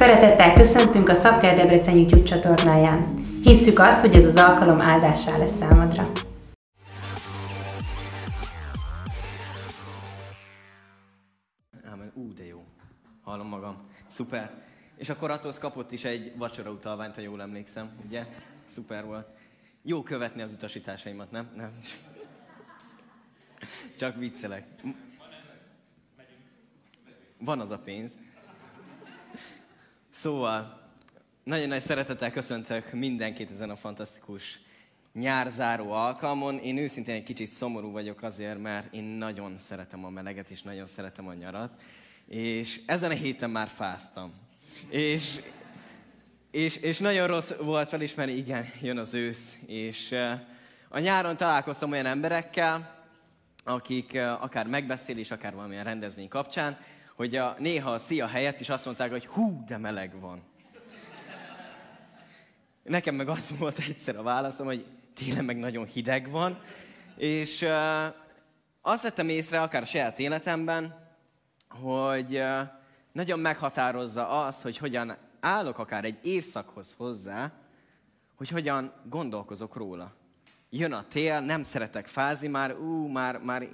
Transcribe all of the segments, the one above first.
Szeretettel köszöntünk a Szabker Debrecen YouTube csatornáján. Hisszük azt, hogy ez az alkalom áldássá lesz számodra. Ámen, ú, de jó. Hallom magam. Szuper. És akkor attól kapott is egy vacsora utalványt, ha jól emlékszem, ugye? Szuper volt. Jó követni az utasításaimat, nem? Nem. Csak viccelek. Van az a pénz. Szóval, nagyon nagy szeretettel köszöntök mindenkit ezen a fantasztikus nyárzáró alkalmon. Én őszintén egy kicsit szomorú vagyok azért, mert én nagyon szeretem a meleget, és nagyon szeretem a nyarat. És ezen a héten már fáztam. És, és, és nagyon rossz volt felismerni, igen, jön az ősz. És a nyáron találkoztam olyan emberekkel, akik akár megbeszélés, akár valamilyen rendezvény kapcsán, hogy a, néha a szia helyett is azt mondták, hogy hú, de meleg van. Nekem meg az volt egyszer a válaszom, hogy télen meg nagyon hideg van, és uh, azt vettem észre, akár a saját életemben, hogy uh, nagyon meghatározza az, hogy hogyan állok akár egy évszakhoz hozzá, hogy hogyan gondolkozok róla. Jön a tél, nem szeretek fázni, már ú, már, már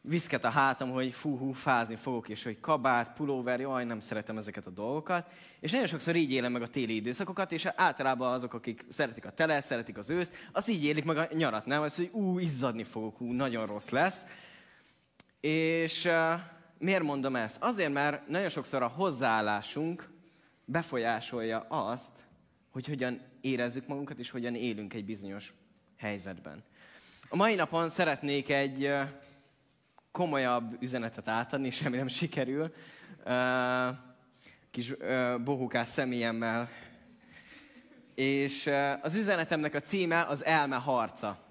viszket a hátam, hogy fú, hú, fázni fogok, és hogy kabát, pulóver, jaj, nem szeretem ezeket a dolgokat. És nagyon sokszor így élem meg a téli időszakokat, és általában azok, akik szeretik a telet, szeretik az őszt, azt így élik meg a nyarat, nem? Az, hogy ú, izzadni fogok, ú, nagyon rossz lesz. És uh, miért mondom ezt? Azért, mert nagyon sokszor a hozzáállásunk befolyásolja azt, hogy hogyan érezzük magunkat, és hogyan élünk egy bizonyos helyzetben. A mai napon szeretnék egy komolyabb üzenetet átadni, és remélem sikerül. Kis bohókás személyemmel. És az üzenetemnek a címe az elme harca.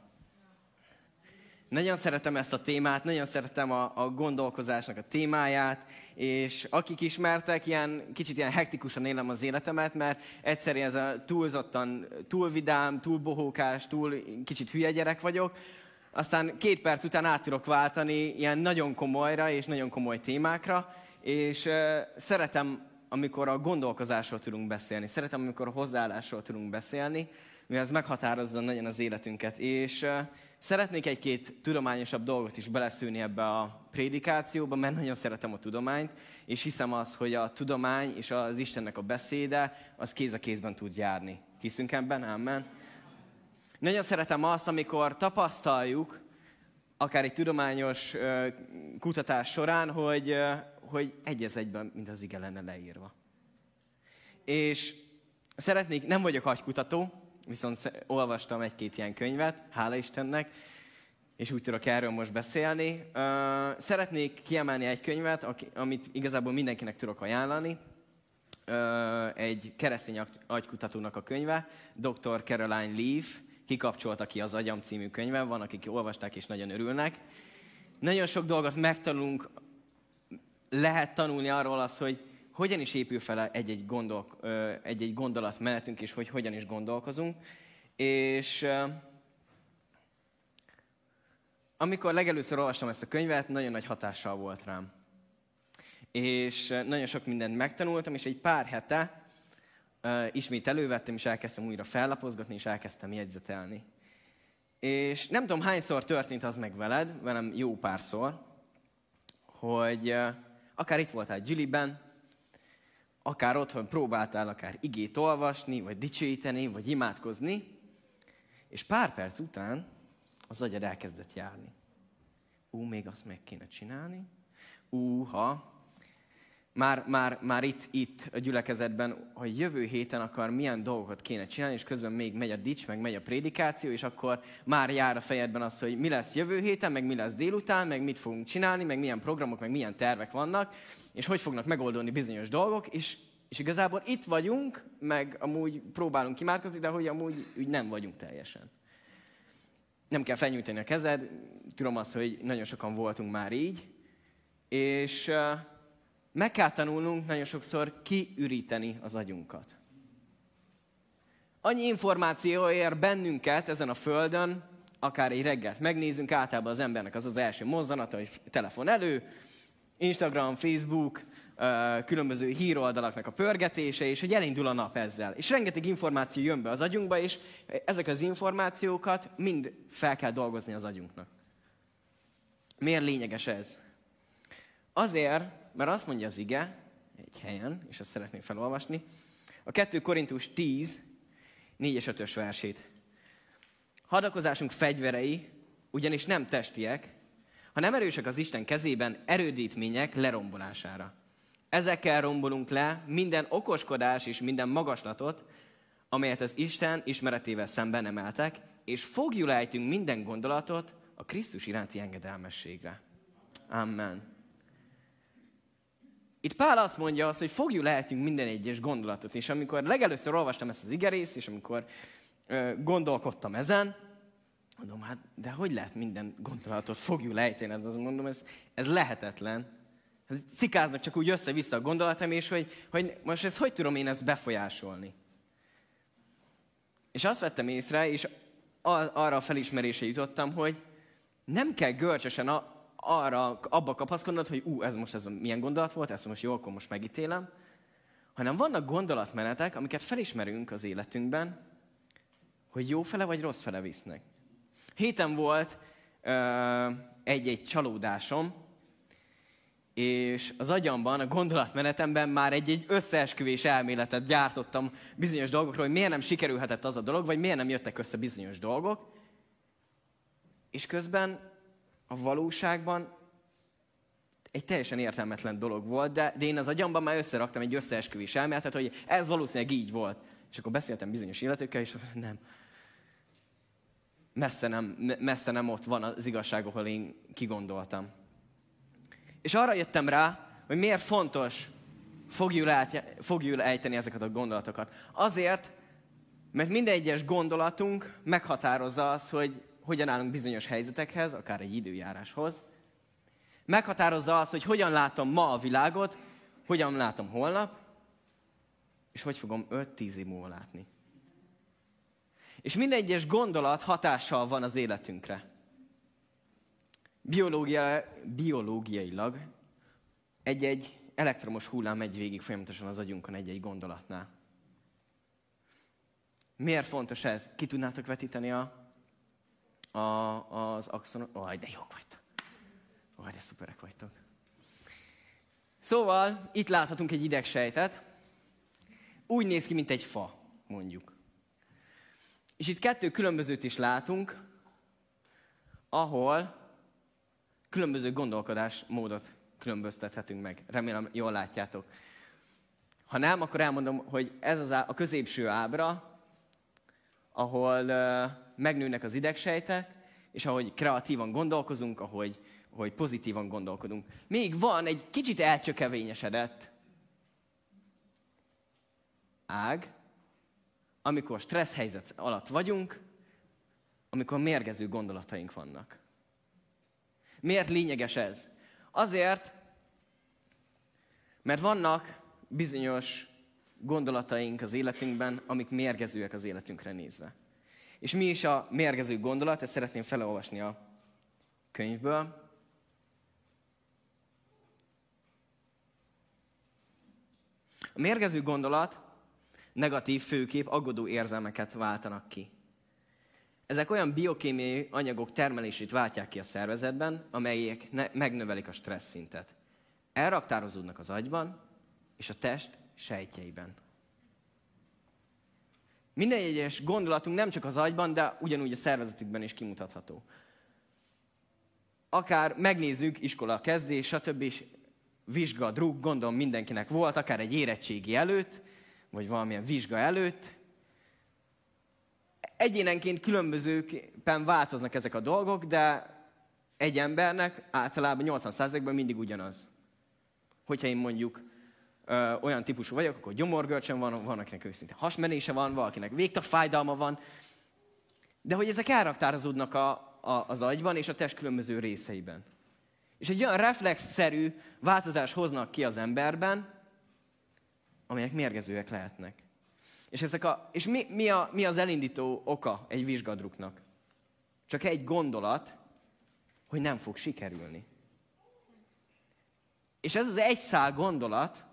Nagyon szeretem ezt a témát, nagyon szeretem a, a gondolkozásnak a témáját, és akik ismertek, ilyen, kicsit ilyen hektikusan élem az életemet, mert egyszerűen ez a túlzottan, túl vidám, túl bohókás, túl kicsit hülye gyerek vagyok, aztán két perc után át tudok váltani ilyen nagyon komolyra és nagyon komoly témákra, és uh, szeretem, amikor a gondolkozásról tudunk beszélni, szeretem, amikor a hozzáállásról tudunk beszélni, mivel ez meghatározza nagyon az életünket. És uh, szeretnék egy-két tudományosabb dolgot is beleszűni ebbe a prédikációba, mert nagyon szeretem a tudományt, és hiszem az, hogy a tudomány és az Istennek a beszéde, az kéz a kézben tud járni. Hiszünk ebben? Amen. Nagyon szeretem azt, amikor tapasztaljuk, akár egy tudományos kutatás során, hogy, hogy egy az egyben, mint az ige lenne leírva. És szeretnék, nem vagyok agykutató, viszont olvastam egy-két ilyen könyvet, hála Istennek, és úgy tudok erről most beszélni. Szeretnék kiemelni egy könyvet, amit igazából mindenkinek tudok ajánlani. Egy keresztény agykutatónak a könyve, Dr. Caroline Leaf, kikapcsolta ki az Agyam című könyve, van, akik olvasták és nagyon örülnek. Nagyon sok dolgot megtanulunk, lehet tanulni arról az, hogy hogyan is épül fel egy-egy, gondol, egy-egy gondolatmenetünk, és hogy hogyan is gondolkozunk. És amikor legelőször olvastam ezt a könyvet, nagyon nagy hatással volt rám. És nagyon sok mindent megtanultam, és egy pár hete ismét elővettem, és elkezdtem újra fellapozgatni, és elkezdtem jegyzetelni. És nem tudom, hányszor történt az meg veled, velem jó párszor, hogy akár itt voltál gyüliben, akár otthon próbáltál akár igét olvasni, vagy dicsőíteni, vagy imádkozni, és pár perc után az agyad elkezdett járni. Ú, még azt meg kéne csinálni. Ú, ha már, már, már itt, itt a gyülekezetben, hogy jövő héten akar milyen dolgokat kéne csinálni, és közben még megy a dics, meg megy a prédikáció, és akkor már jár a fejedben az, hogy mi lesz jövő héten, meg mi lesz délután, meg mit fogunk csinálni, meg milyen programok, meg milyen tervek vannak, és hogy fognak megoldani bizonyos dolgok, és, és igazából itt vagyunk, meg amúgy próbálunk kimárkozni, de hogy amúgy úgy nem vagyunk teljesen. Nem kell felnyújtani a kezed, tudom azt, hogy nagyon sokan voltunk már így, és meg kell tanulnunk nagyon sokszor kiüríteni az agyunkat. Annyi információ ér bennünket ezen a földön, akár egy reggelt megnézünk, általában az embernek az az első mozzanata, hogy telefon elő, Instagram, Facebook, különböző híroldalaknak a pörgetése, és hogy elindul a nap ezzel. És rengeteg információ jön be az agyunkba, és ezek az információkat mind fel kell dolgozni az agyunknak. Miért lényeges ez? Azért, mert azt mondja az ige, egy helyen, és ezt szeretném felolvasni, a 2 Korintus 10, 4 és 5-ös versét. Hadakozásunk fegyverei ugyanis nem testiek, hanem erősek az Isten kezében erődítmények lerombolására. Ezekkel rombolunk le minden okoskodás és minden magaslatot, amelyet az Isten ismeretével szemben emeltek, és fogjulejtünk minden gondolatot a Krisztus iránti engedelmességre. Amen. Itt Pál azt mondja azt, hogy fogjuk lehetünk minden egyes gondolatot. És amikor legelőször olvastam ezt az igerészt, és amikor ö, gondolkodtam ezen, mondom, hát de hogy lehet minden gondolatot fogjuk lejteni? Hát azt mondom, ez, ez lehetetlen. Cikáznak csak úgy össze-vissza a gondolatom, és hogy, hogy most ezt hogy tudom én ezt befolyásolni? És azt vettem észre, és arra a felismerése jutottam, hogy nem kell görcsösen a, arra, abba kapaszkodnod, hogy ú, ez most ez milyen gondolat volt, ezt most jó, akkor most megítélem, hanem vannak gondolatmenetek, amiket felismerünk az életünkben, hogy jó fele vagy rossz fele visznek. Héten volt egy-egy csalódásom, és az agyamban, a gondolatmenetemben már egy-egy összeesküvés elméletet gyártottam bizonyos dolgokról, hogy miért nem sikerülhetett az a dolog, vagy miért nem jöttek össze bizonyos dolgok. És közben a valóságban egy teljesen értelmetlen dolog volt, de, de én az agyamban már összeraktam egy összeesküvés elméletet, hogy ez valószínűleg így volt. És akkor beszéltem bizonyos illetőkkel, és nem. Messze nem, messze nem ott van az igazság, ahol én kigondoltam. És arra jöttem rá, hogy miért fontos fogjul ejteni ezeket a gondolatokat. Azért, mert minden egyes gondolatunk meghatározza az, hogy hogyan állunk bizonyos helyzetekhez, akár egy időjáráshoz. Meghatározza azt, hogy hogyan látom ma a világot, hogyan látom holnap, és hogy fogom 5-10 év múlva látni. És minden egyes gondolat hatással van az életünkre. Biológia, biológiailag egy-egy elektromos hullám megy végig folyamatosan az agyunkon egy-egy gondolatnál. Miért fontos ez? Ki tudnátok vetíteni a a, az axon... Ó, de jók vagytok. Ó, de szuperek vagytok. Szóval itt láthatunk egy idegsejtet. Úgy néz ki, mint egy fa, mondjuk. És itt kettő különbözőt is látunk, ahol különböző gondolkodásmódot különböztethetünk meg. Remélem, jól látjátok. Ha nem, akkor elmondom, hogy ez az a középső ábra, ahol uh, megnőnek az idegsejtek, és ahogy kreatívan gondolkozunk, ahogy, ahogy pozitívan gondolkodunk. Még van egy kicsit elcsökevényesedett ág, amikor stressz helyzet alatt vagyunk, amikor mérgező gondolataink vannak. Miért lényeges ez? Azért, mert vannak bizonyos gondolataink az életünkben, amik mérgezőek az életünkre nézve. És mi is a mérgező gondolat? Ezt szeretném felolvasni a könyvből. A mérgező gondolat negatív főkép, aggodó érzelmeket váltanak ki. Ezek olyan biokémiai anyagok termelését váltják ki a szervezetben, amelyek ne- megnövelik a stressz szintet. Elraktározódnak az agyban és a test sejtjeiben. Minden egyes gondolatunk nem csak az agyban, de ugyanúgy a szervezetükben is kimutatható. Akár megnézzük, iskola kezdés, stb. És vizsga, drug, gondolom mindenkinek volt, akár egy érettségi előtt, vagy valamilyen vizsga előtt. Egyénenként különbözőképpen változnak ezek a dolgok, de egy embernek általában 80%-ban mindig ugyanaz. Hogyha én mondjuk ö, olyan típusú vagyok, akkor gyomorgörcsön van, van, akinek őszinte hasmenése van, valakinek végtagfájdalma van, de hogy ezek elraktározódnak a, a, az agyban és a test különböző részeiben. És egy olyan reflexszerű változás hoznak ki az emberben, amelyek mérgezőek lehetnek. És, ezek a, és mi, mi, a, mi az elindító oka egy vizsgadruknak? Csak egy gondolat, hogy nem fog sikerülni. És ez az egy szál gondolat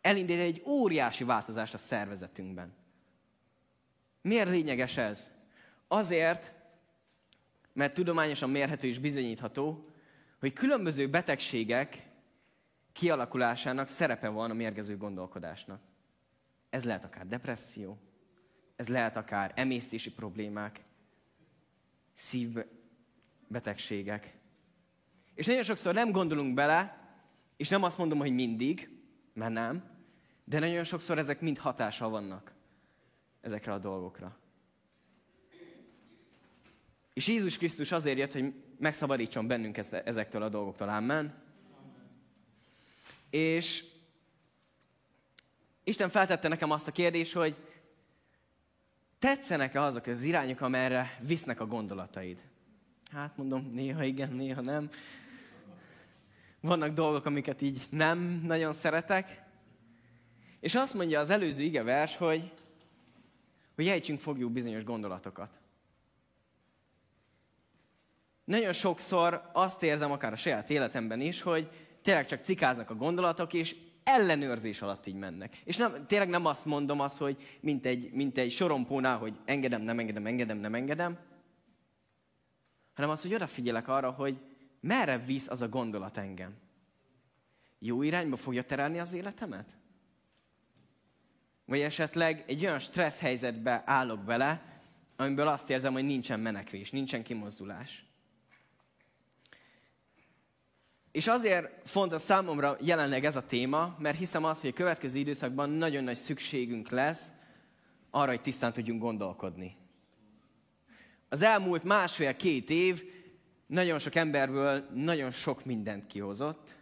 elindít egy óriási változást a szervezetünkben. Miért lényeges ez? Azért, mert tudományosan mérhető és bizonyítható, hogy különböző betegségek kialakulásának szerepe van a mérgező gondolkodásnak. Ez lehet akár depresszió, ez lehet akár emésztési problémák, szívbetegségek. És nagyon sokszor nem gondolunk bele, és nem azt mondom, hogy mindig, mert nem, de nagyon sokszor ezek mind hatással vannak ezekre a dolgokra. És Jézus Krisztus azért jött, hogy megszabadítson bennünk ezektől a dolgoktól. Amen. És Isten feltette nekem azt a kérdést, hogy tetszenek-e azok az irányok, amerre visznek a gondolataid? Hát mondom, néha igen, néha nem. Vannak dolgok, amiket így nem nagyon szeretek. És azt mondja az előző igevers, hogy, hogy ejtsünk fogjuk bizonyos gondolatokat. Nagyon sokszor azt érzem, akár a saját életemben is, hogy tényleg csak cikáznak a gondolatok, és ellenőrzés alatt így mennek. És nem, tényleg nem azt mondom azt, hogy mint egy, mint egy sorompónál, hogy engedem, nem engedem, engedem, nem engedem, hanem azt, hogy odafigyelek arra, hogy merre visz az a gondolat engem. Jó irányba fogja terelni az életemet? Vagy esetleg egy olyan stressz helyzetbe állok bele, amiből azt érzem, hogy nincsen menekvés, nincsen kimozdulás. És azért fontos számomra jelenleg ez a téma, mert hiszem azt, hogy a következő időszakban nagyon nagy szükségünk lesz arra, hogy tisztán tudjunk gondolkodni. Az elmúlt másfél-két év nagyon sok emberből nagyon sok mindent kihozott,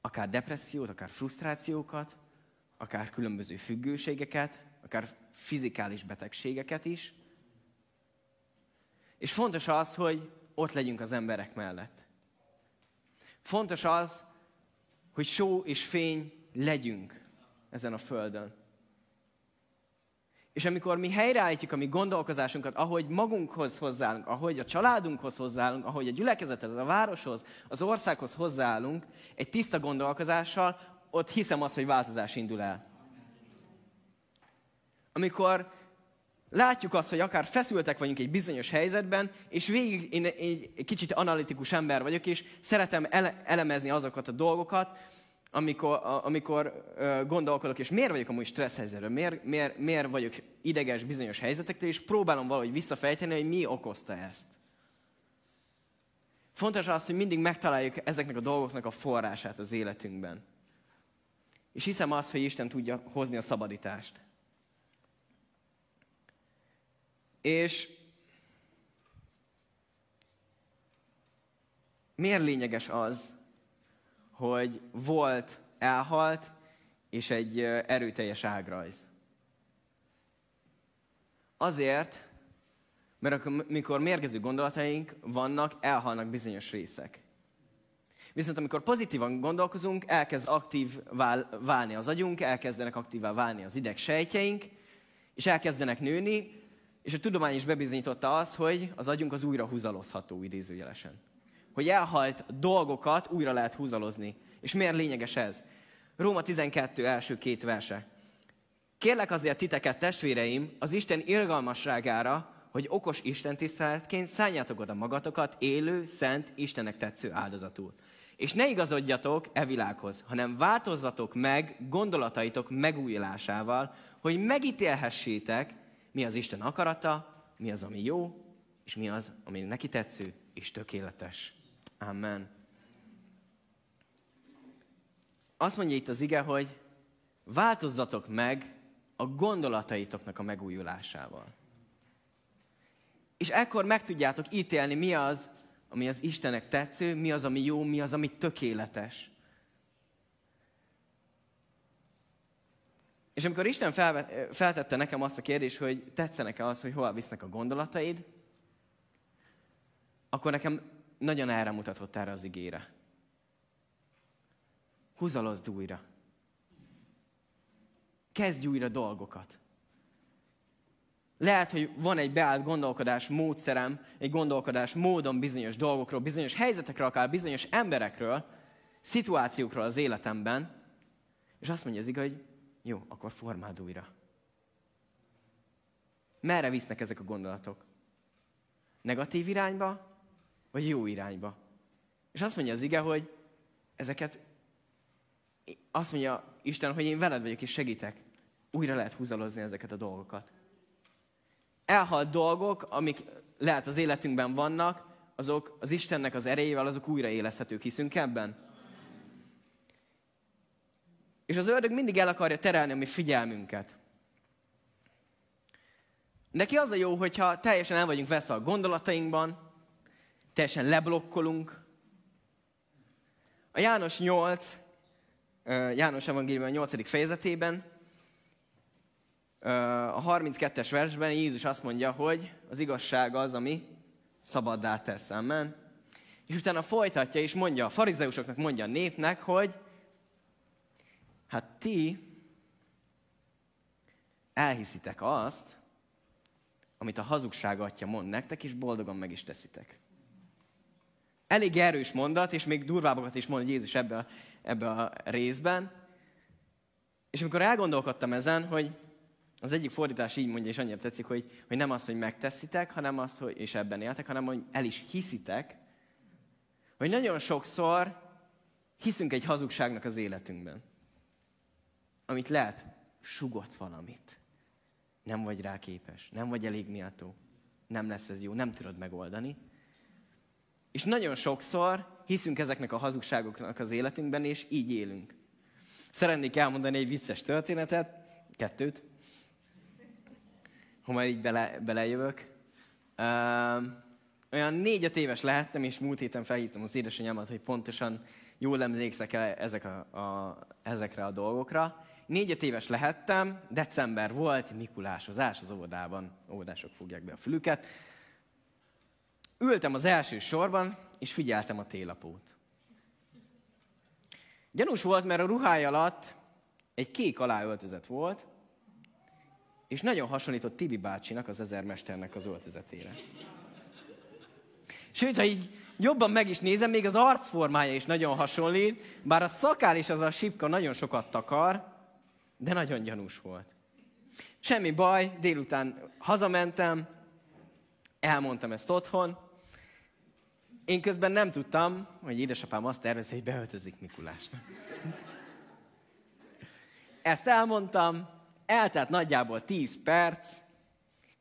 akár depressziót, akár frusztrációkat, akár különböző függőségeket, akár fizikális betegségeket is. És fontos az, hogy ott legyünk az emberek mellett. Fontos az, hogy só és fény legyünk ezen a földön. És amikor mi helyreállítjuk a mi gondolkozásunkat, ahogy magunkhoz hozzáállunk, ahogy a családunkhoz hozzáállunk, ahogy a gyülekezethez, a városhoz, az országhoz hozzáállunk, egy tiszta gondolkozással, ott hiszem azt, hogy változás indul el. Amikor látjuk azt, hogy akár feszültek vagyunk egy bizonyos helyzetben, és végig én egy kicsit analitikus ember vagyok, és szeretem ele- elemezni azokat a dolgokat, amikor, amikor gondolkodok, és miért vagyok amúgy stressz helyzetben, miért, miért, miért vagyok ideges bizonyos helyzetektől, és próbálom valahogy visszafejteni, hogy mi okozta ezt. Fontos az, hogy mindig megtaláljuk ezeknek a dolgoknak a forrását az életünkben. És hiszem azt, hogy Isten tudja hozni a szabadítást. És miért lényeges az, hogy volt, elhalt, és egy erőteljes ágrajz? Azért, mert amikor mérgező gondolataink vannak, elhalnak bizonyos részek. Viszont amikor pozitívan gondolkozunk, elkezd aktív vál, válni az agyunk, elkezdenek aktívá válni az ideg sejtjeink, és elkezdenek nőni, és a tudomány is bebizonyította azt, hogy az agyunk az újra húzalozható idézőjelesen. Hogy elhalt dolgokat újra lehet húzalozni. És miért lényeges ez? Róma 12 első két verse. Kérlek azért titeket, testvéreim, az Isten irgalmasságára, hogy okos Isten tiszteletként szálljátok oda magatokat élő, szent, Istennek tetsző áldozatul. És ne igazodjatok e világhoz, hanem változzatok meg gondolataitok megújulásával, hogy megítélhessétek, mi az Isten akarata, mi az, ami jó, és mi az, ami neki tetsző és tökéletes. Amen. Azt mondja itt az ige, hogy változzatok meg a gondolataitoknak a megújulásával. És ekkor meg tudjátok ítélni, mi az, ami az Istenek tetsző, mi az, ami jó, mi az, ami tökéletes. És amikor Isten feltette nekem azt a kérdést, hogy tetszenek-e az, hogy hol visznek a gondolataid, akkor nekem nagyon erre mutatott erre az igére. Húzalozd újra. Kezdj újra dolgokat. Lehet, hogy van egy beállt gondolkodás módszerem, egy gondolkodás módon bizonyos dolgokról, bizonyos helyzetekről, akár bizonyos emberekről, szituációkról az életemben, és azt mondja az ige, hogy jó, akkor formáld újra. Merre visznek ezek a gondolatok? Negatív irányba, vagy jó irányba? És azt mondja az ige, hogy ezeket, azt mondja Isten, hogy én veled vagyok és segítek. Újra lehet húzalozni ezeket a dolgokat. Elhalt dolgok, amik lehet az életünkben vannak, azok az Istennek az erejével, azok újraélezhetők. Hiszünk ebben? És az ördög mindig el akarja terelni a mi figyelmünket. Neki az a jó, hogyha teljesen el vagyunk veszve a gondolatainkban, teljesen leblokkolunk. A János 8, János Evangélium a 8. fejezetében, a 32-es versben Jézus azt mondja, hogy az igazság az, ami szabaddá tesz. Amen. És utána folytatja és mondja, a farizeusoknak mondja a népnek, hogy hát ti elhiszitek azt, amit a hazugság atya mond nektek, és boldogan meg is teszitek. Elég erős mondat, és még durvábbakat is mond Jézus ebbe a, ebbe a részben. És amikor elgondolkodtam ezen, hogy az egyik fordítás így mondja, és annyira tetszik, hogy, hogy nem az, hogy megteszitek, hanem az, hogy, és ebben éltek, hanem hogy el is hiszitek, hogy nagyon sokszor hiszünk egy hazugságnak az életünkben, amit lehet, sugott valamit. Nem vagy rá képes, nem vagy elég méltó, nem lesz ez jó, nem tudod megoldani. És nagyon sokszor hiszünk ezeknek a hazugságoknak az életünkben, és így élünk. Szeretnék elmondani egy vicces történetet, kettőt, ha már így bele, belejövök. Uh, olyan négy-öt éves lehettem, és múlt héten felhívtam az édesanyámat, hogy pontosan jól emlékszek -e ezek a, a, ezekre a dolgokra. Négy-öt éves lehettem, december volt, Mikulásozás az óvodában, óvodások fogják be a fülüket. Ültem az első sorban, és figyeltem a télapót. Gyanús volt, mert a ruhája alatt egy kék aláöltözet volt, és nagyon hasonlított Tibi bácsinak, az ezermesternek az öltözetére. Sőt, ha így jobban meg is nézem, még az arcformája is nagyon hasonlít, bár a szakál és az a sipka nagyon sokat takar, de nagyon gyanús volt. Semmi baj, délután hazamentem, elmondtam ezt otthon. Én közben nem tudtam, hogy édesapám azt tervezi, hogy beöltözik Mikulásnak. Ezt elmondtam, eltelt nagyjából 10 perc,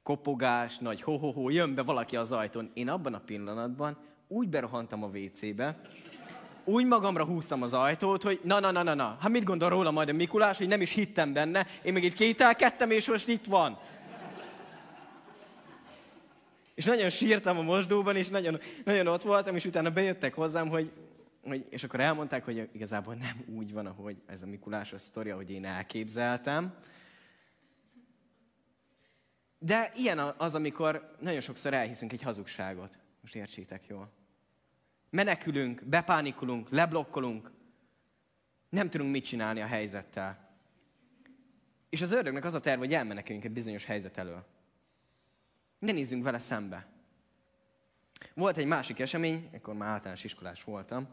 kopogás, nagy ho-ho-ho, jön be valaki az ajtón. Én abban a pillanatban úgy berohantam a WC-be, úgy magamra húztam az ajtót, hogy na, na, na, na, na, hát mit gondol róla majd a Mikulás, hogy nem is hittem benne, én meg itt kételkedtem, és most itt van. És nagyon sírtam a mosdóban, és nagyon, nagyon ott voltam, és utána bejöttek hozzám, hogy, hogy, és akkor elmondták, hogy igazából nem úgy van, ahogy ez a Mikulásos sztori, ahogy én elképzeltem. De ilyen az, amikor nagyon sokszor elhiszünk egy hazugságot. Most értsétek jól. Menekülünk, bepánikulunk, leblokkolunk, nem tudunk mit csinálni a helyzettel. És az ördögnek az a terv, hogy elmeneküljünk egy bizonyos helyzet elől. Ne nézzünk vele szembe. Volt egy másik esemény, akkor már általános iskolás voltam,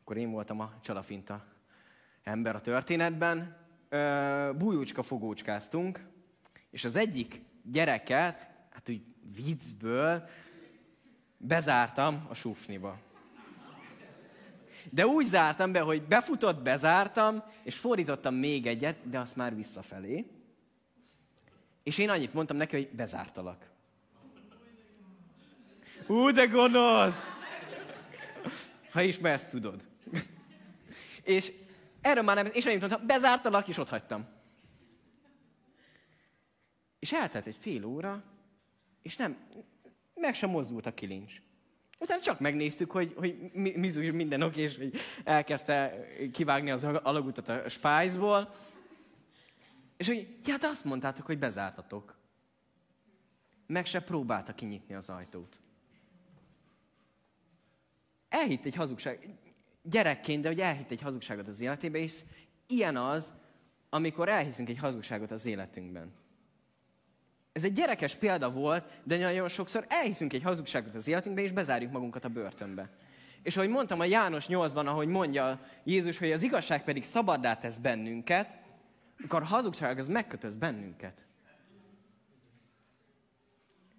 akkor én voltam a csalafinta ember a történetben. Bújócska fogócskáztunk, és az egyik gyereket, hát úgy viccből, bezártam a sufniba. De úgy zártam be, hogy befutott, bezártam, és fordítottam még egyet, de azt már visszafelé. És én annyit mondtam neki, hogy bezártalak. Ú, de gonosz! Ha ismersz, tudod. és erről már nem, és annyit mondtam, bezártalak, és ott hagytam. És eltelt egy fél óra, és nem, meg sem mozdult a kilincs. Utána csak megnéztük, hogy, hogy mi, mi minden oké, és hogy elkezdte kivágni az alagutat a spájzból. És hogy, ja, de azt mondtátok, hogy bezártatok. Meg se próbálta kinyitni az ajtót. Elhitt egy hazugság. Gyerekként, de hogy elhitt egy hazugságot az életébe, és ilyen az, amikor elhiszünk egy hazugságot az életünkben. Ez egy gyerekes példa volt, de nagyon sokszor elhiszünk egy hazugságot az életünkbe, és bezárjuk magunkat a börtönbe. És ahogy mondtam a János 8-ban, ahogy mondja Jézus, hogy az igazság pedig szabaddá tesz bennünket, akkor a hazugság az megkötöz bennünket.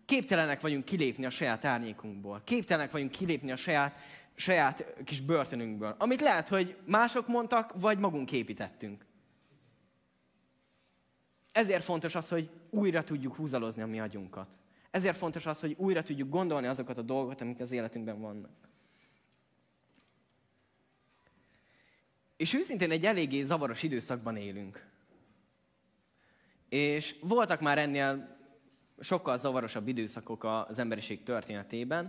Képtelenek vagyunk kilépni a saját árnyékunkból. Képtelenek vagyunk kilépni a saját, saját kis börtönünkből. Amit lehet, hogy mások mondtak, vagy magunk építettünk. Ezért fontos az, hogy újra tudjuk húzalozni a mi agyunkat. Ezért fontos az, hogy újra tudjuk gondolni azokat a dolgokat, amik az életünkben vannak. És őszintén egy eléggé zavaros időszakban élünk. És voltak már ennél sokkal zavarosabb időszakok az emberiség történetében,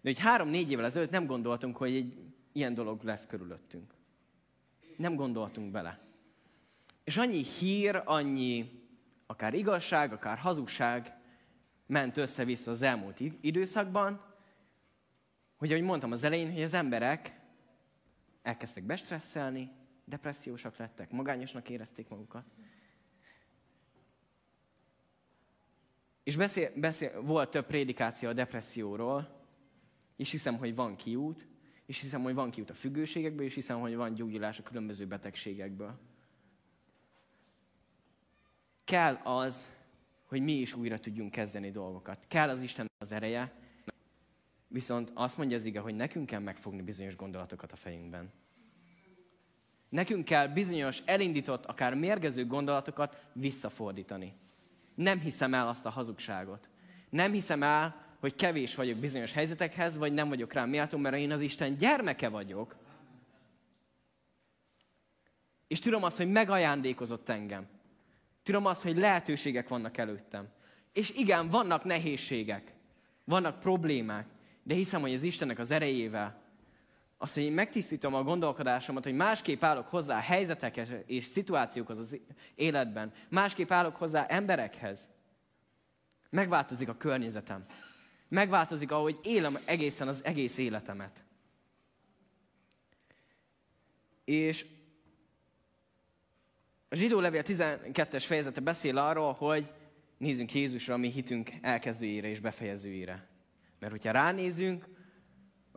de hogy három-négy évvel ezelőtt nem gondoltunk, hogy egy ilyen dolog lesz körülöttünk. Nem gondoltunk bele. És annyi hír, annyi akár igazság, akár hazugság ment össze-vissza az elmúlt időszakban, hogy ahogy mondtam az elején, hogy az emberek elkezdtek bestresszelni, depressziósak lettek, magányosnak érezték magukat. És beszél, beszél, volt több prédikáció a depresszióról, és hiszem, hogy van kiút, és hiszem, hogy van kiút a függőségekből, és hiszem, hogy van gyógyulás a különböző betegségekből. Kell az, hogy mi is újra tudjunk kezdeni dolgokat. Kell az Isten az ereje, viszont azt mondja az ige, hogy nekünk kell megfogni bizonyos gondolatokat a fejünkben. Nekünk kell bizonyos elindított, akár mérgező gondolatokat visszafordítani. Nem hiszem el azt a hazugságot. Nem hiszem el, hogy kevés vagyok bizonyos helyzetekhez, vagy nem vagyok rá méltó, mert én az Isten gyermeke vagyok. És tudom azt, hogy megajándékozott engem. Tudom azt, hogy lehetőségek vannak előttem. És igen, vannak nehézségek, vannak problémák, de hiszem, hogy az Istennek az erejével, azt, hogy én megtisztítom a gondolkodásomat, hogy másképp állok hozzá helyzetekhez és szituációkhoz az életben, másképp állok hozzá emberekhez, megváltozik a környezetem. Megváltozik, ahogy élem egészen az egész életemet. És a zsidó levél 12-es fejezete beszél arról, hogy nézzünk Jézusra, mi hitünk elkezdőjére és befejezőjére. Mert hogyha ránézünk,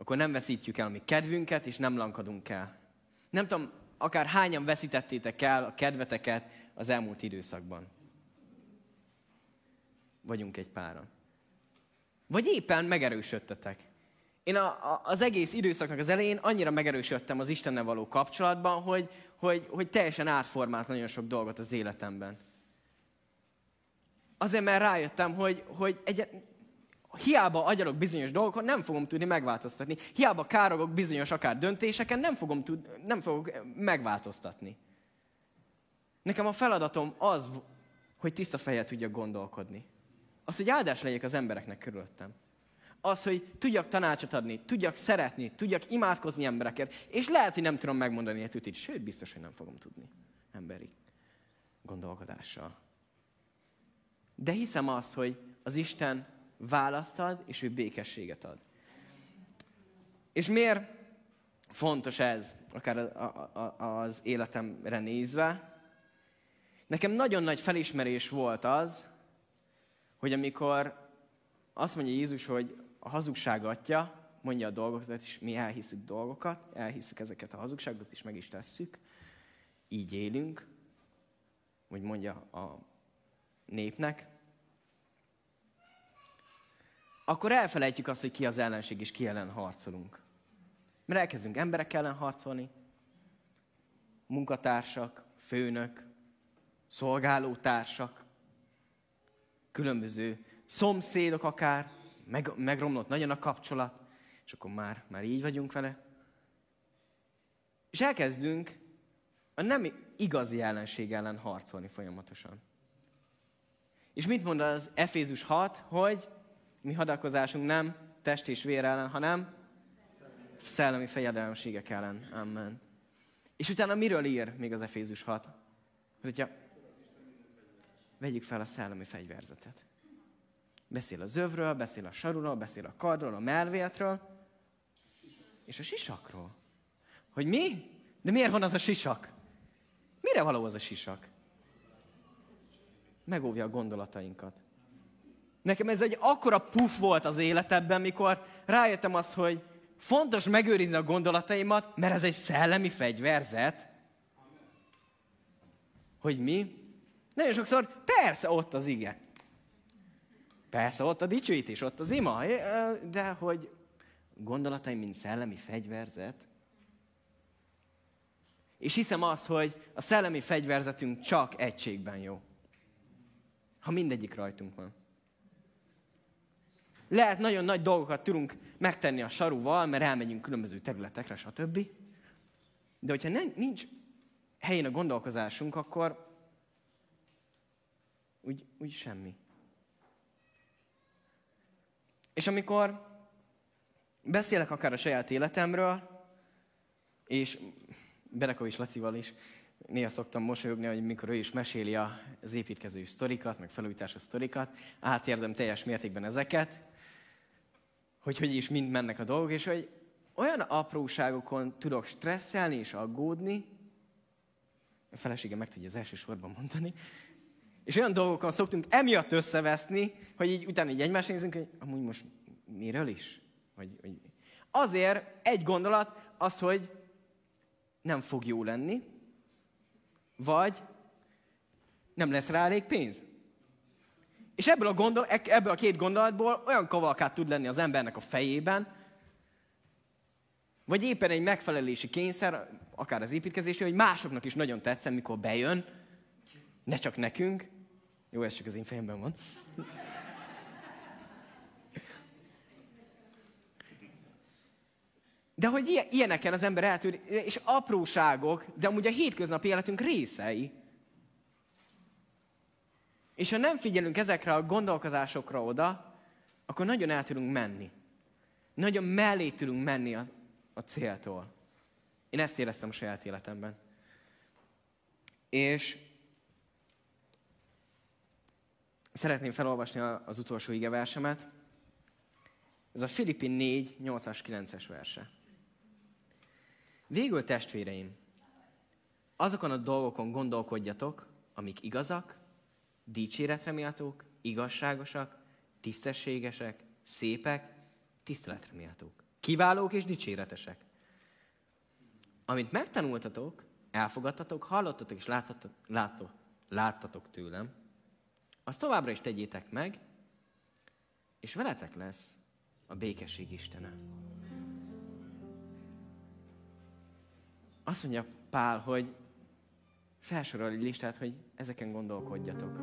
akkor nem veszítjük el a mi kedvünket, és nem lankadunk el. Nem tudom, akár hányan veszítettétek el a kedveteket az elmúlt időszakban. Vagyunk egy páran. Vagy éppen megerősödtetek. Én a, a, az egész időszaknak az elején annyira megerősödtem az Istennel való kapcsolatban, hogy, hogy, hogy teljesen átformált nagyon sok dolgot az életemben. Azért, mert rájöttem, hogy, hogy egy, hiába agyalok bizonyos dolgokon, nem fogom tudni megváltoztatni. Hiába károgok bizonyos akár döntéseken, nem, fogom tud, nem fogok megváltoztatni. Nekem a feladatom az, hogy tiszta fejjel tudjak gondolkodni. Az, hogy áldás legyek az embereknek körülöttem. Az, hogy tudjak tanácsot adni, tudjak szeretni, tudjak imádkozni emberekért. És lehet, hogy nem tudom megmondani a tütit, sőt, biztos, hogy nem fogom tudni emberi gondolkodással. De hiszem azt, hogy az Isten választ ad, és ő békességet ad. És miért fontos ez, akár az életemre nézve? Nekem nagyon nagy felismerés volt az, hogy amikor azt mondja Jézus, hogy a hazugság atya, mondja a dolgokat, és mi elhiszük dolgokat, elhiszük ezeket a hazugságot, és meg is tesszük, így élünk, hogy mondja a népnek, akkor elfelejtjük azt, hogy ki az ellenség, és ki ellen harcolunk. Mert elkezdünk emberek ellen harcolni, munkatársak, főnök, szolgálótársak, különböző szomszédok akár, meg, megromlott nagyon a kapcsolat, és akkor már, már így vagyunk vele. És elkezdünk a nem igazi ellenség ellen harcolni folyamatosan. És mit mond az Efézus 6, hogy mi hadakozásunk nem test és vér ellen, hanem szellemi fejedelemségek ellen. Amen. És utána miről ír még az Efézus 6? Hogyha vegyük fel a szellemi fegyverzetet. Beszél a zövről, beszél a sarulról, beszél a kardról, a melvétről, és a sisakról. Hogy mi? De miért van az a sisak? Mire való az a sisak? Megóvja a gondolatainkat. Nekem ez egy akkora puff volt az életemben, mikor rájöttem az, hogy fontos megőrizni a gondolataimat, mert ez egy szellemi fegyverzet. Hogy mi? Nagyon sokszor, persze, ott az ige. Persze, ott a dicsőítés, ott az ima, de hogy gondolataim, mint szellemi fegyverzet. És hiszem azt, hogy a szellemi fegyverzetünk csak egységben jó. Ha mindegyik rajtunk van. Lehet nagyon nagy dolgokat tudunk megtenni a saruval, mert elmegyünk különböző területekre, stb. De hogyha nem, nincs helyén a gondolkozásunk, akkor úgy, úgy semmi. És amikor beszélek akár a saját életemről, és Berekovics Lacival is néha szoktam mosolyogni, hogy mikor ő is meséli az építkező sztorikat, meg felújításos sztorikat, átérzem teljes mértékben ezeket, hogy hogy is mind mennek a dolgok, és hogy olyan apróságokon tudok stresszelni és aggódni, a felesége meg tudja az első sorban mondani, és olyan dolgokon szoktunk emiatt összeveszni, hogy így utána így egymást nézünk, hogy amúgy most miről is? Vagy, vagy... Azért egy gondolat az, hogy nem fog jó lenni, vagy nem lesz rá elég pénz. És ebből a, gondol, ebből a két gondolatból olyan kavalkát tud lenni az embernek a fejében, vagy éppen egy megfelelési kényszer, akár az építkezésé, hogy másoknak is nagyon tetszem, mikor bejön, ne csak nekünk. Jó, ez csak az én fejemben van. De hogy ilyeneken az ember eltűr, és apróságok, de amúgy a hétköznapi életünk részei. És ha nem figyelünk ezekre a gondolkozásokra oda, akkor nagyon el tudunk menni. Nagyon mellé tudunk menni a, a céltól. Én ezt éreztem a saját életemben. És szeretném felolvasni az utolsó igeversemet. Ez a Filippi 4, 8-as, 9-es verse. Végül testvéreim, azokon a dolgokon gondolkodjatok, amik igazak, dicséretre méltók, igazságosak, tisztességesek, szépek, tiszteletre méltók, kiválók és dicséretesek. Amit megtanultatok, elfogadtatok, hallottatok és láttatok, láttatok, láttatok tőlem, azt továbbra is tegyétek meg, és veletek lesz a békesség Istene. Azt mondja Pál, hogy felsorol egy listát, hogy ezeken gondolkodjatok.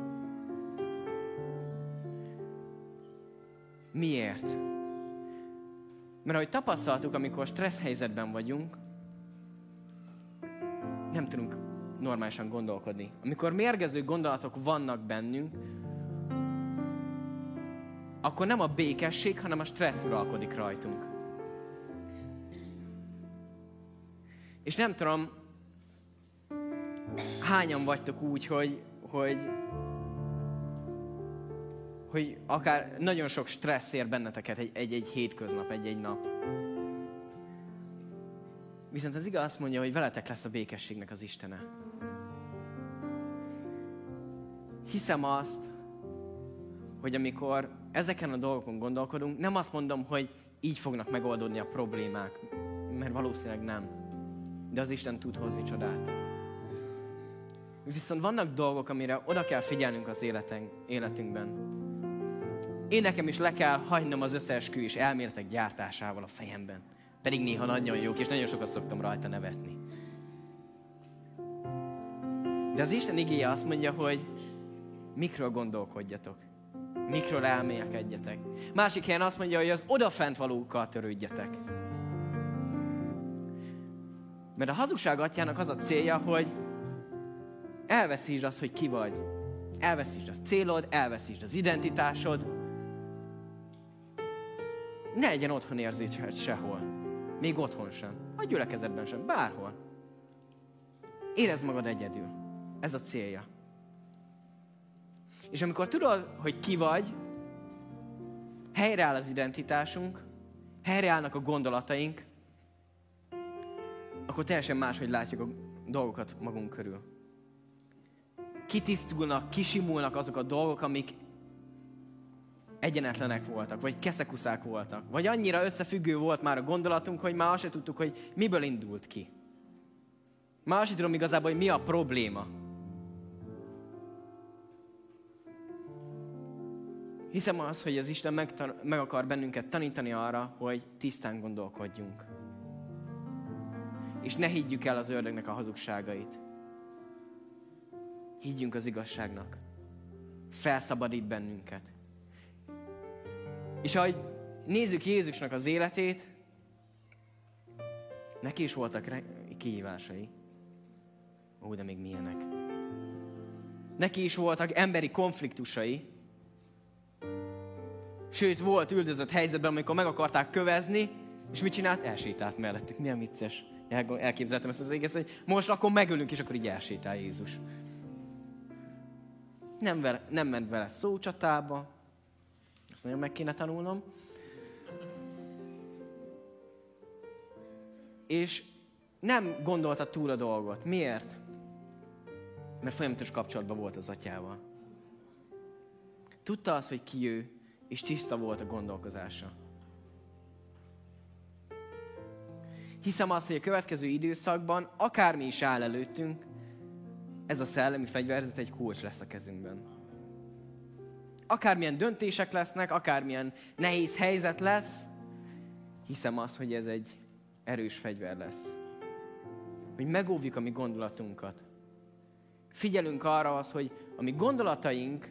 Miért? Mert ahogy tapasztaltuk, amikor stressz helyzetben vagyunk, nem tudunk normálisan gondolkodni. Amikor mérgező gondolatok vannak bennünk, akkor nem a békesség, hanem a stressz uralkodik rajtunk. És nem tudom, hányan vagytok úgy, hogy, hogy, hogy akár nagyon sok stressz ér benneteket egy-egy hétköznap, egy-egy nap. Viszont az igaz azt mondja, hogy veletek lesz a békességnek az Istene. Hiszem azt, hogy amikor ezeken a dolgokon gondolkodunk, nem azt mondom, hogy így fognak megoldódni a problémák, mert valószínűleg nem de az Isten tud hozni csodát. Viszont vannak dolgok, amire oda kell figyelnünk az életen, életünkben. Én nekem is le kell hagynom az összeesküvés elméletek gyártásával a fejemben. Pedig néha nagyon jók, és nagyon sokat szoktam rajta nevetni. De az Isten igéje azt mondja, hogy mikről gondolkodjatok. Mikről elmélkedjetek. Másik helyen azt mondja, hogy az odafent valókkal törődjetek. Mert a hazugság atyának az a célja, hogy elveszítsd azt, hogy ki vagy. Elveszítsd a célod, elveszítsd az identitásod. Ne legyen otthon érzésed sehol. Még otthon sem. A gyülekezetben sem. Bárhol. Érezd magad egyedül. Ez a célja. És amikor tudod, hogy ki vagy, helyreáll az identitásunk, helyreállnak a gondolataink, akkor teljesen máshogy látjuk a dolgokat magunk körül. Kitisztulnak, kisimulnak azok a dolgok, amik egyenetlenek voltak, vagy keszekuszák voltak, vagy annyira összefüggő volt már a gondolatunk, hogy már azt se tudtuk, hogy miből indult ki. Már azt tudom igazából, hogy mi a probléma. Hiszem az, hogy az Isten meg, meg akar bennünket tanítani arra, hogy tisztán gondolkodjunk. És ne higgyük el az ördögnek a hazugságait. Higgyünk az igazságnak. Felszabadít bennünket. És ahogy nézzük Jézusnak az életét, neki is voltak kihívásai. Ó, de még milyenek. Neki is voltak emberi konfliktusai. Sőt, volt üldözött helyzetben, amikor meg akarták kövezni, és mit csinált? Elsétált mellettük. Milyen vicces. Elképzeltem ezt az egész, hogy most akkor megölünk, és akkor így elsétál Jézus. Nem, vele, nem ment vele szócsatába, ezt nagyon meg kéne tanulnom. És nem gondolta túl a dolgot. Miért? Mert folyamatos kapcsolatban volt az atyával. Tudta az, hogy ki ő, és tiszta volt a gondolkozása. Hiszem azt, hogy a következő időszakban, akármi is áll előttünk, ez a szellemi fegyverzet egy kulcs lesz a kezünkben. Akármilyen döntések lesznek, akármilyen nehéz helyzet lesz, hiszem azt, hogy ez egy erős fegyver lesz. Hogy megóvjuk a mi gondolatunkat. Figyelünk arra az, hogy a mi gondolataink,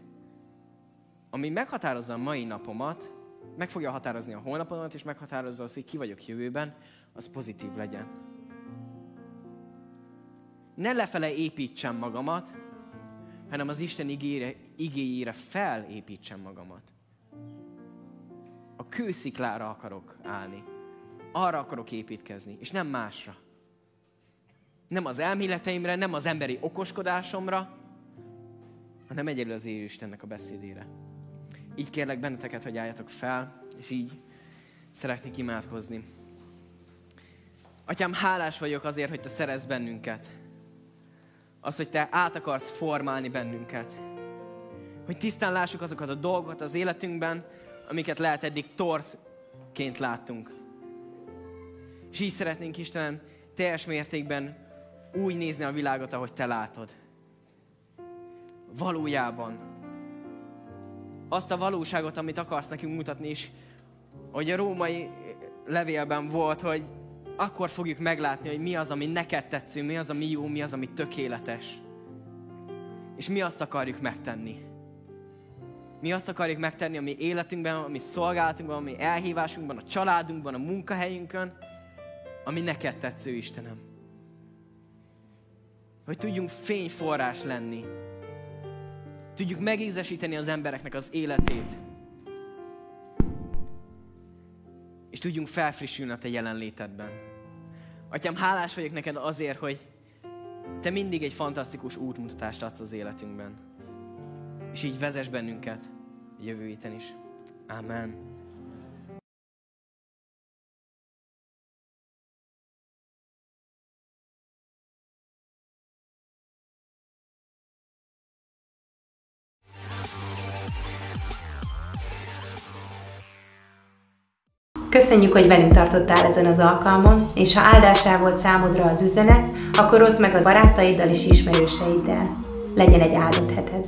ami meghatározza a mai napomat, meg fogja határozni a holnapomat, és meghatározza azt, hogy ki vagyok jövőben, az pozitív legyen. Ne lefele építsem magamat, hanem az Isten igére, igéjére felépítsem magamat. A kősziklára akarok állni. Arra akarok építkezni, és nem másra. Nem az elméleteimre, nem az emberi okoskodásomra, hanem egyedül az élő Istennek a beszédére. Így kérlek benneteket, hogy álljatok fel, és így szeretnék imádkozni. Atyám, hálás vagyok azért, hogy Te szerez bennünket. Az, hogy Te át akarsz formálni bennünket. Hogy tisztán lássuk azokat a dolgokat az életünkben, amiket lehet eddig torszként láttunk. És így szeretnénk Istenem teljes mértékben úgy nézni a világot, ahogy Te látod. Valójában. Azt a valóságot, amit akarsz nekünk mutatni is, hogy a római levélben volt, hogy akkor fogjuk meglátni, hogy mi az, ami neked tetsző, mi az, ami jó, mi az, ami tökéletes. És mi azt akarjuk megtenni. Mi azt akarjuk megtenni a mi életünkben, a mi szolgálatunkban, a mi elhívásunkban, a családunkban, a munkahelyünkön, ami neked tetsző, Istenem. Hogy tudjunk fényforrás lenni. Tudjuk megízesíteni az embereknek az életét. És tudjunk felfrissülni a Te jelenlétedben. Atyám, hálás vagyok neked azért, hogy Te mindig egy fantasztikus útmutatást adsz az életünkben. És így vezess bennünket jövő héten is. Amen. Köszönjük, hogy velünk tartottál ezen az alkalmon, és ha áldásá volt számodra az üzenet, akkor oszd meg a barátaiddal és ismerőseiddel. Legyen egy áldott heted!